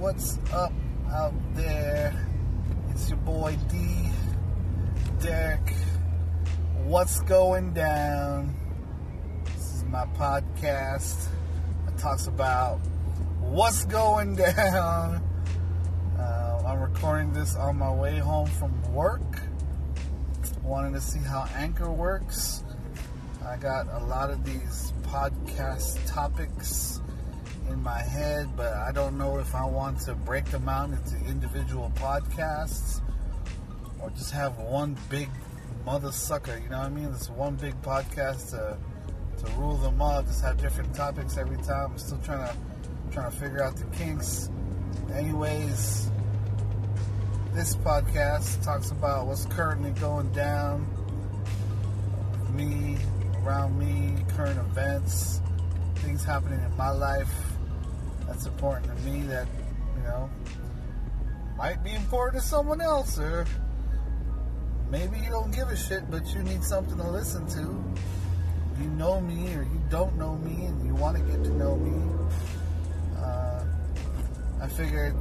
what's up out there? It's your boy D, Derek. What's going down? This is my podcast that talks about what's going down. Uh, I'm recording this on my way home from work. Wanted to see how Anchor works. I got a lot of these podcast topics in my head, but I don't know if I want to break them out into individual podcasts or just have one big mother sucker. You know what I mean? This one big podcast to to rule them all. Just have different topics every time. I'm still trying to trying to figure out the kinks. Anyways, this podcast talks about what's currently going down me, around me, current events, things happening in my life that's important to me that, you know, might be important to someone else or maybe you don't give a shit but you need something to listen to. You know me or you don't know me and you want to get to know me. Uh, I figured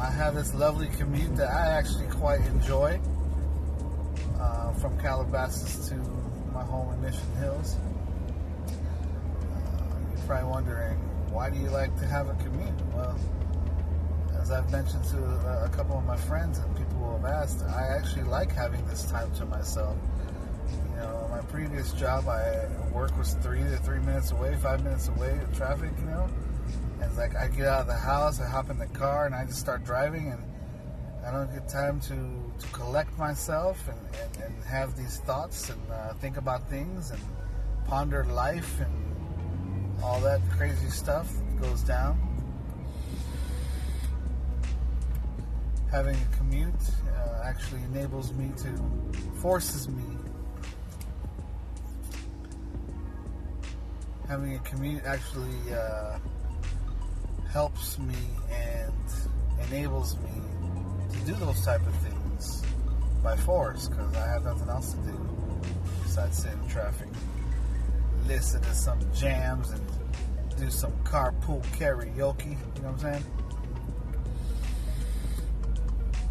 I have this lovely commute that I actually quite enjoy uh, from Calabasas to my home in Mission Hills. Uh, you're probably wondering, why do you like to have a commute? Well, as I've mentioned to a, couple of my friends and people who have asked, I actually like having this time to myself. You know, my previous job, I work was three to three minutes away, five minutes away in traffic. You know, and like I get out of the house, I hop in the car, and I just start driving, and I don't get time to, to collect myself and, and, and have these thoughts and uh, think about things and ponder life and all that crazy stuff goes down. Having a commute uh, actually enables me to, forces me. Having a commute actually uh, helps me and enables me to do those type of things by force because I have nothing else to do besides sit in traffic, listen to some jams, and do some carpool karaoke. You know what I'm saying?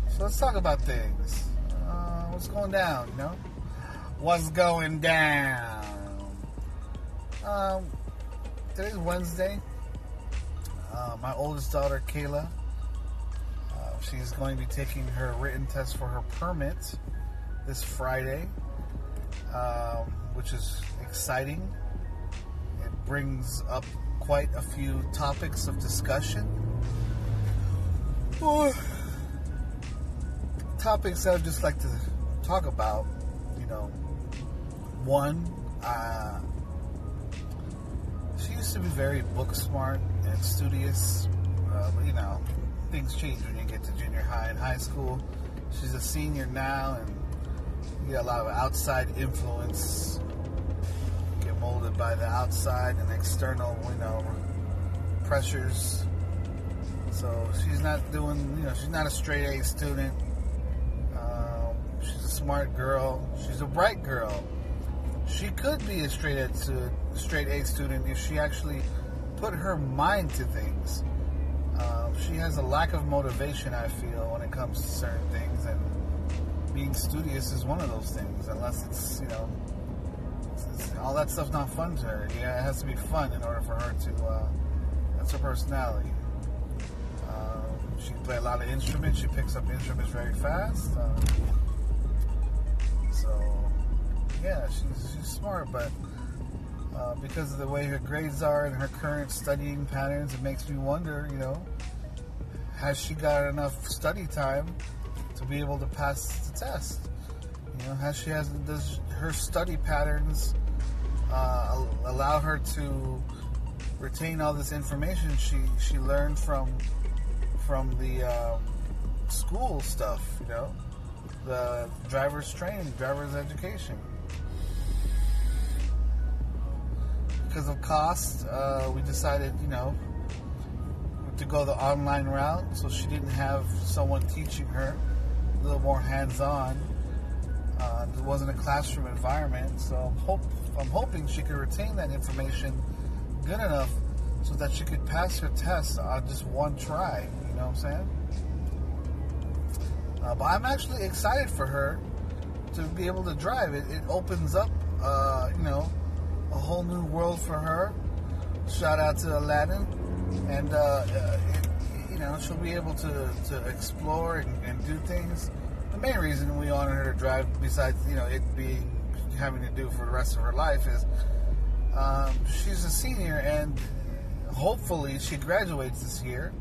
So let's talk about things. Uh, what's going down? You know, what's going down? Um, today's Wednesday. Uh, my oldest daughter, Kayla, uh, she's going to be taking her written test for her permit this Friday, um, which is exciting. Brings up quite a few topics of discussion. Or topics that I would just like to talk about. You know, one, uh, she used to be very book smart and studious, uh, but you know, things change when you get to junior high and high school. She's a senior now, and you get a lot of outside influence. Molded by the outside and external, you know, pressures. So she's not doing, you know, she's not a straight A student. Um, she's a smart girl. She's a bright girl. She could be a straight A, straight A student if she actually put her mind to things. Uh, she has a lack of motivation, I feel, when it comes to certain things, and being studious is one of those things. Unless it's, you know, it's, all that stuff's not fun to her. Yeah, it has to be fun in order for her to. Uh, that's her personality. Uh, she can play a lot of instruments. She picks up instruments very fast. Uh, so, yeah, she's she's smart, but uh, because of the way her grades are and her current studying patterns, it makes me wonder, you know, has she got enough study time to be able to pass the test? You know, has she has does her study patterns uh, allow her to retain all this information she she learned from from the um, school stuff? You know, the driver's training, driver's education. because of cost, uh, we decided, you know, to go the online route. So she didn't have someone teaching her, a little more hands-on. Uh, it wasn't a classroom environment, so hope, I'm hoping she could retain that information good enough so that she could pass her test on just one try. You know what I'm saying? Uh, but I'm actually excited for her to be able to drive. It, it opens up, uh, you know, a whole new world for her. Shout out to Aladdin, and uh, uh you know she'll be able to, to explore and, and do things. The main reason we wanted her to drive, besides you know it being having to do for the rest of her life, is um, she's a senior and hopefully she graduates this year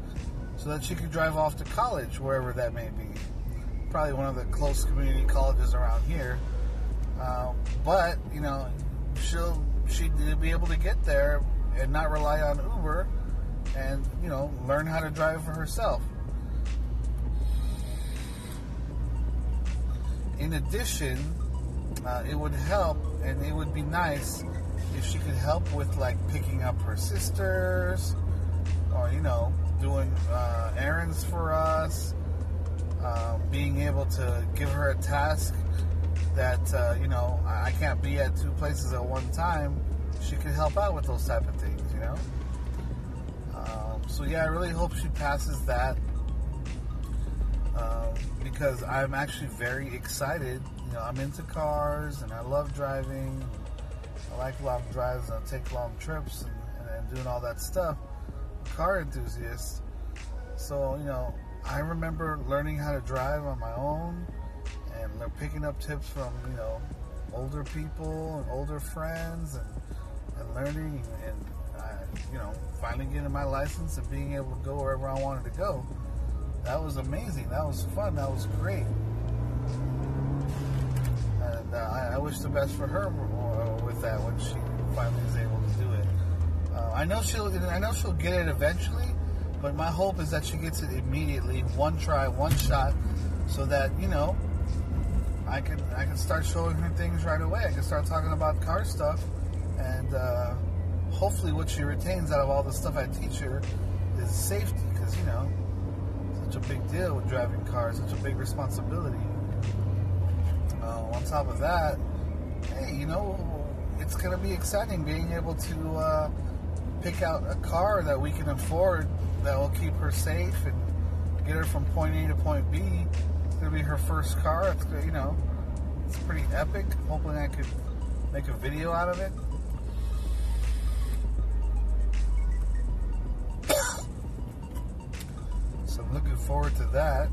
so that she can drive off to college wherever that may be probably one of the close community colleges around here. Uh, but you know, she'll she'd be able to get there and not rely on Uber, and you know, learn how to drive for herself. In addition, uh, it would help, and it would be nice if she could help with like picking up her sisters, or you know, doing uh, errands for us um, being able to give her a task that uh, you know I can't be at two places at one time. She could help out with those type of things, you know. Um, so yeah, I really hope she passes that because I'm actually very excited. You know, I'm into cars and I love driving. I like long drives and I take long trips and, and, and doing all that stuff. Car enthusiast. So you know, I remember learning how to drive on my own and picking up tips from, you know, older people and older friends and, and learning and, I, uh, you know, finally getting my license and being able to go wherever I wanted to go. That was amazing. That was fun. That was great. And uh, I, I, wish the best for her with that when she finally is able to do it. Uh, I know she'll. I know she'll get it eventually but my hope is that she gets it immediately, one try, one shot, so that you know I can I can start showing her things right away. I can start talking about car stuff, and uh, hopefully, what she retains out of all the stuff I teach her is safety, because you know such a big deal with driving cars, such a big responsibility. Uh, on top of that, hey, you know, it's going to be exciting being able to uh, pick out a car that we can afford that will keep her safe and get her from point A to point B. It's gonna be her first car. It's you know, it's pretty epic. Hoping I could make a video out of it. Forward to that.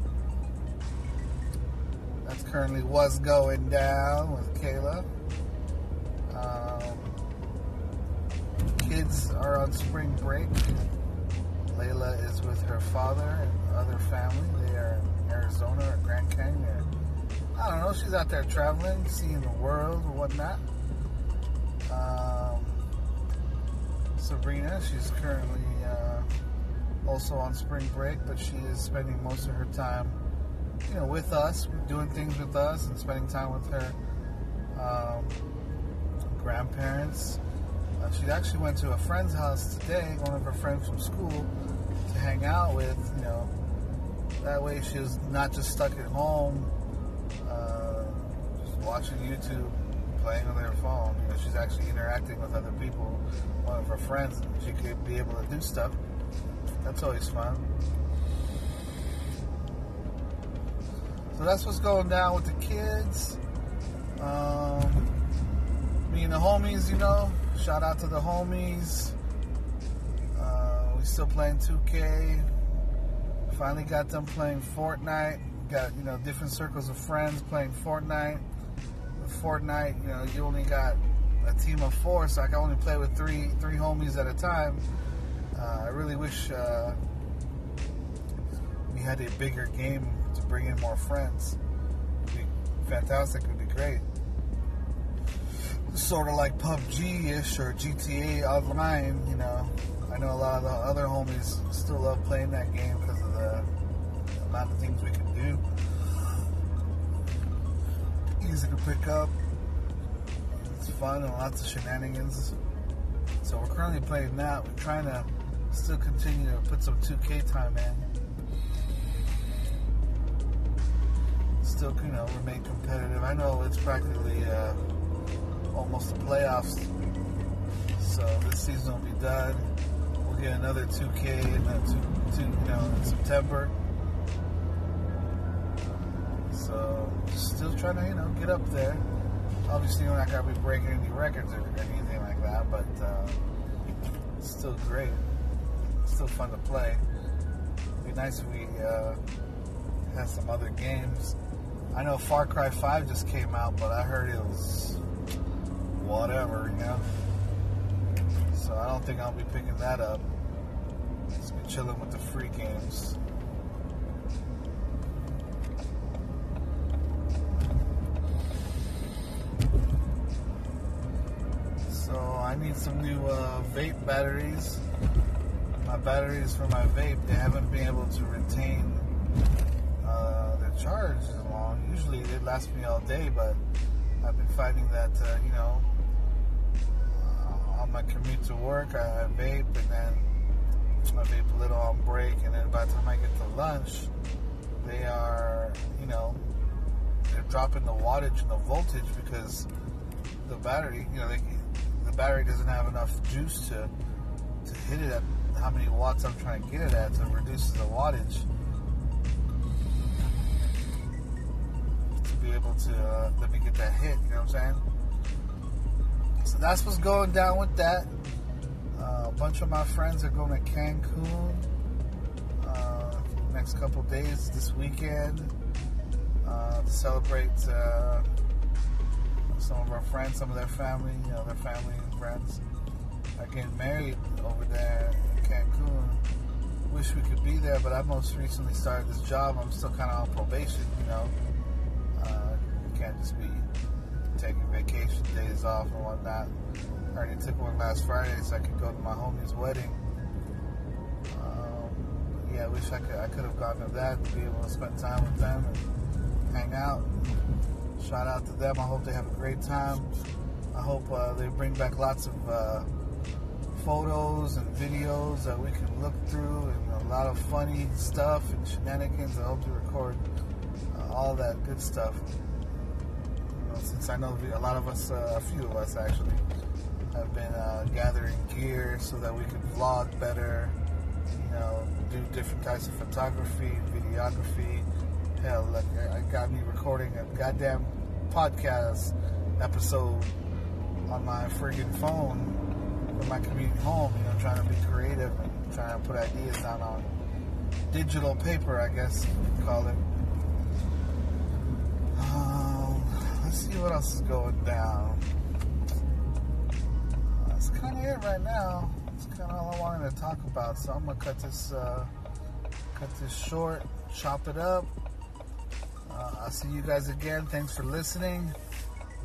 That's currently what's going down with Kayla. Um, kids are on spring break. Layla is with her father and other family. They are in Arizona or Grand Canyon. I don't know. She's out there traveling, seeing the world or whatnot. Um, Sabrina, she's currently uh, also on spring break, but she is spending most of her time, you know, with us, doing things with us, and spending time with her um, grandparents. Uh, she actually went to a friend's house today, one of her friends from school, to hang out with. You know, that way she was not just stuck at home, uh, just watching YouTube, playing on her phone. You know, she's actually interacting with other people, one of her friends, and she could be able to do stuff. That's always fun. So that's what's going down with the kids. Um, me and the homies, you know, Shout out to the homies. Uh, we still playing 2K. Finally got them playing Fortnite. Got you know different circles of friends playing Fortnite. With Fortnite, you know, you only got a team of four, so I can only play with three three homies at a time. Uh, I really wish uh, we had a bigger game to bring in more friends. It'd be fantastic. It'd be great sort of like PUBG-ish or GTA Online, you know. I know a lot of the other homies still love playing that game because of the amount of things we can do. Easy to pick up. It's fun and lots of shenanigans. So we're currently playing that. We're trying to still continue to put some 2K time in. Still, you know, remain competitive. I know it's practically uh, almost the playoffs. So this season will be done. We'll get another 2K in, two, two, you know, in September. So, still trying to, you know, get up there. Obviously, we're not going to be breaking any records or anything like that, but uh, it's still great. Still fun to play. It'd be nice if we uh, had some other games. I know Far Cry 5 just came out, but I heard it was whatever, you know. So I don't think I'll be picking that up. Just be chilling with the free games. So I need some new uh, vape batteries. My batteries for my vape, they haven't been able to retain uh, charge as long. Usually they last me all day, but I've been finding that, uh, you know, on my commute to work, I, I vape and then I vape a little on break, and then by the time I get to lunch, they are, you know, they're dropping the wattage and the voltage because the battery, you know, they, the battery doesn't have enough juice to to hit it at how many watts I'm trying to get it at to reduce the wattage to be able to uh, let me get that hit. You know what I'm saying? So that's what's going down with that. Uh, a bunch of my friends are going to Cancun uh, next couple days this weekend uh, to celebrate uh, some of our friends, some of their family, you know, their family and friends are getting married over there Cancun. Wish we could be there, but I most recently started this job. I'm still kind of on probation, you know. Uh, can't just be taking vacation days off and whatnot. I already took one last Friday so I could go to my homie's wedding. Um, yeah, I wish I could I could have gone to that to be able to spend time with them and hang out. Shout out to them. I hope they have a great time. I hope uh, they bring back lots of uh, photos and videos that we can look through and a lot of funny stuff and shenanigans. I hope to record uh, all that good stuff. You know, since I know a lot of us, uh, a few of us actually, have been uh, gathering gear so that we can vlog better, you know, do different types of photography, videography. Hell, look, I got me recording a goddamn podcast episode on my friggin' phone from my community home, you know, trying to be creative and trying to put ideas down on digital paper, I guess you call it. Um, let's see what else is going down. That's kind of it right now. That's kind of all I wanted to talk about. So I'm gonna cut this, uh, cut this short, chop it up. Uh, I'll see you guys again. Thanks for listening.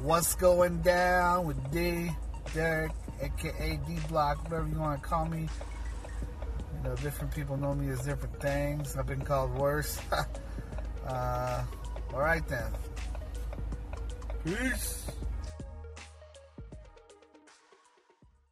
What's going down with D, Derek, aka D Block, whatever you want to call me. You know, different people know me as different things. I've been called worse. uh, all right then. Peace.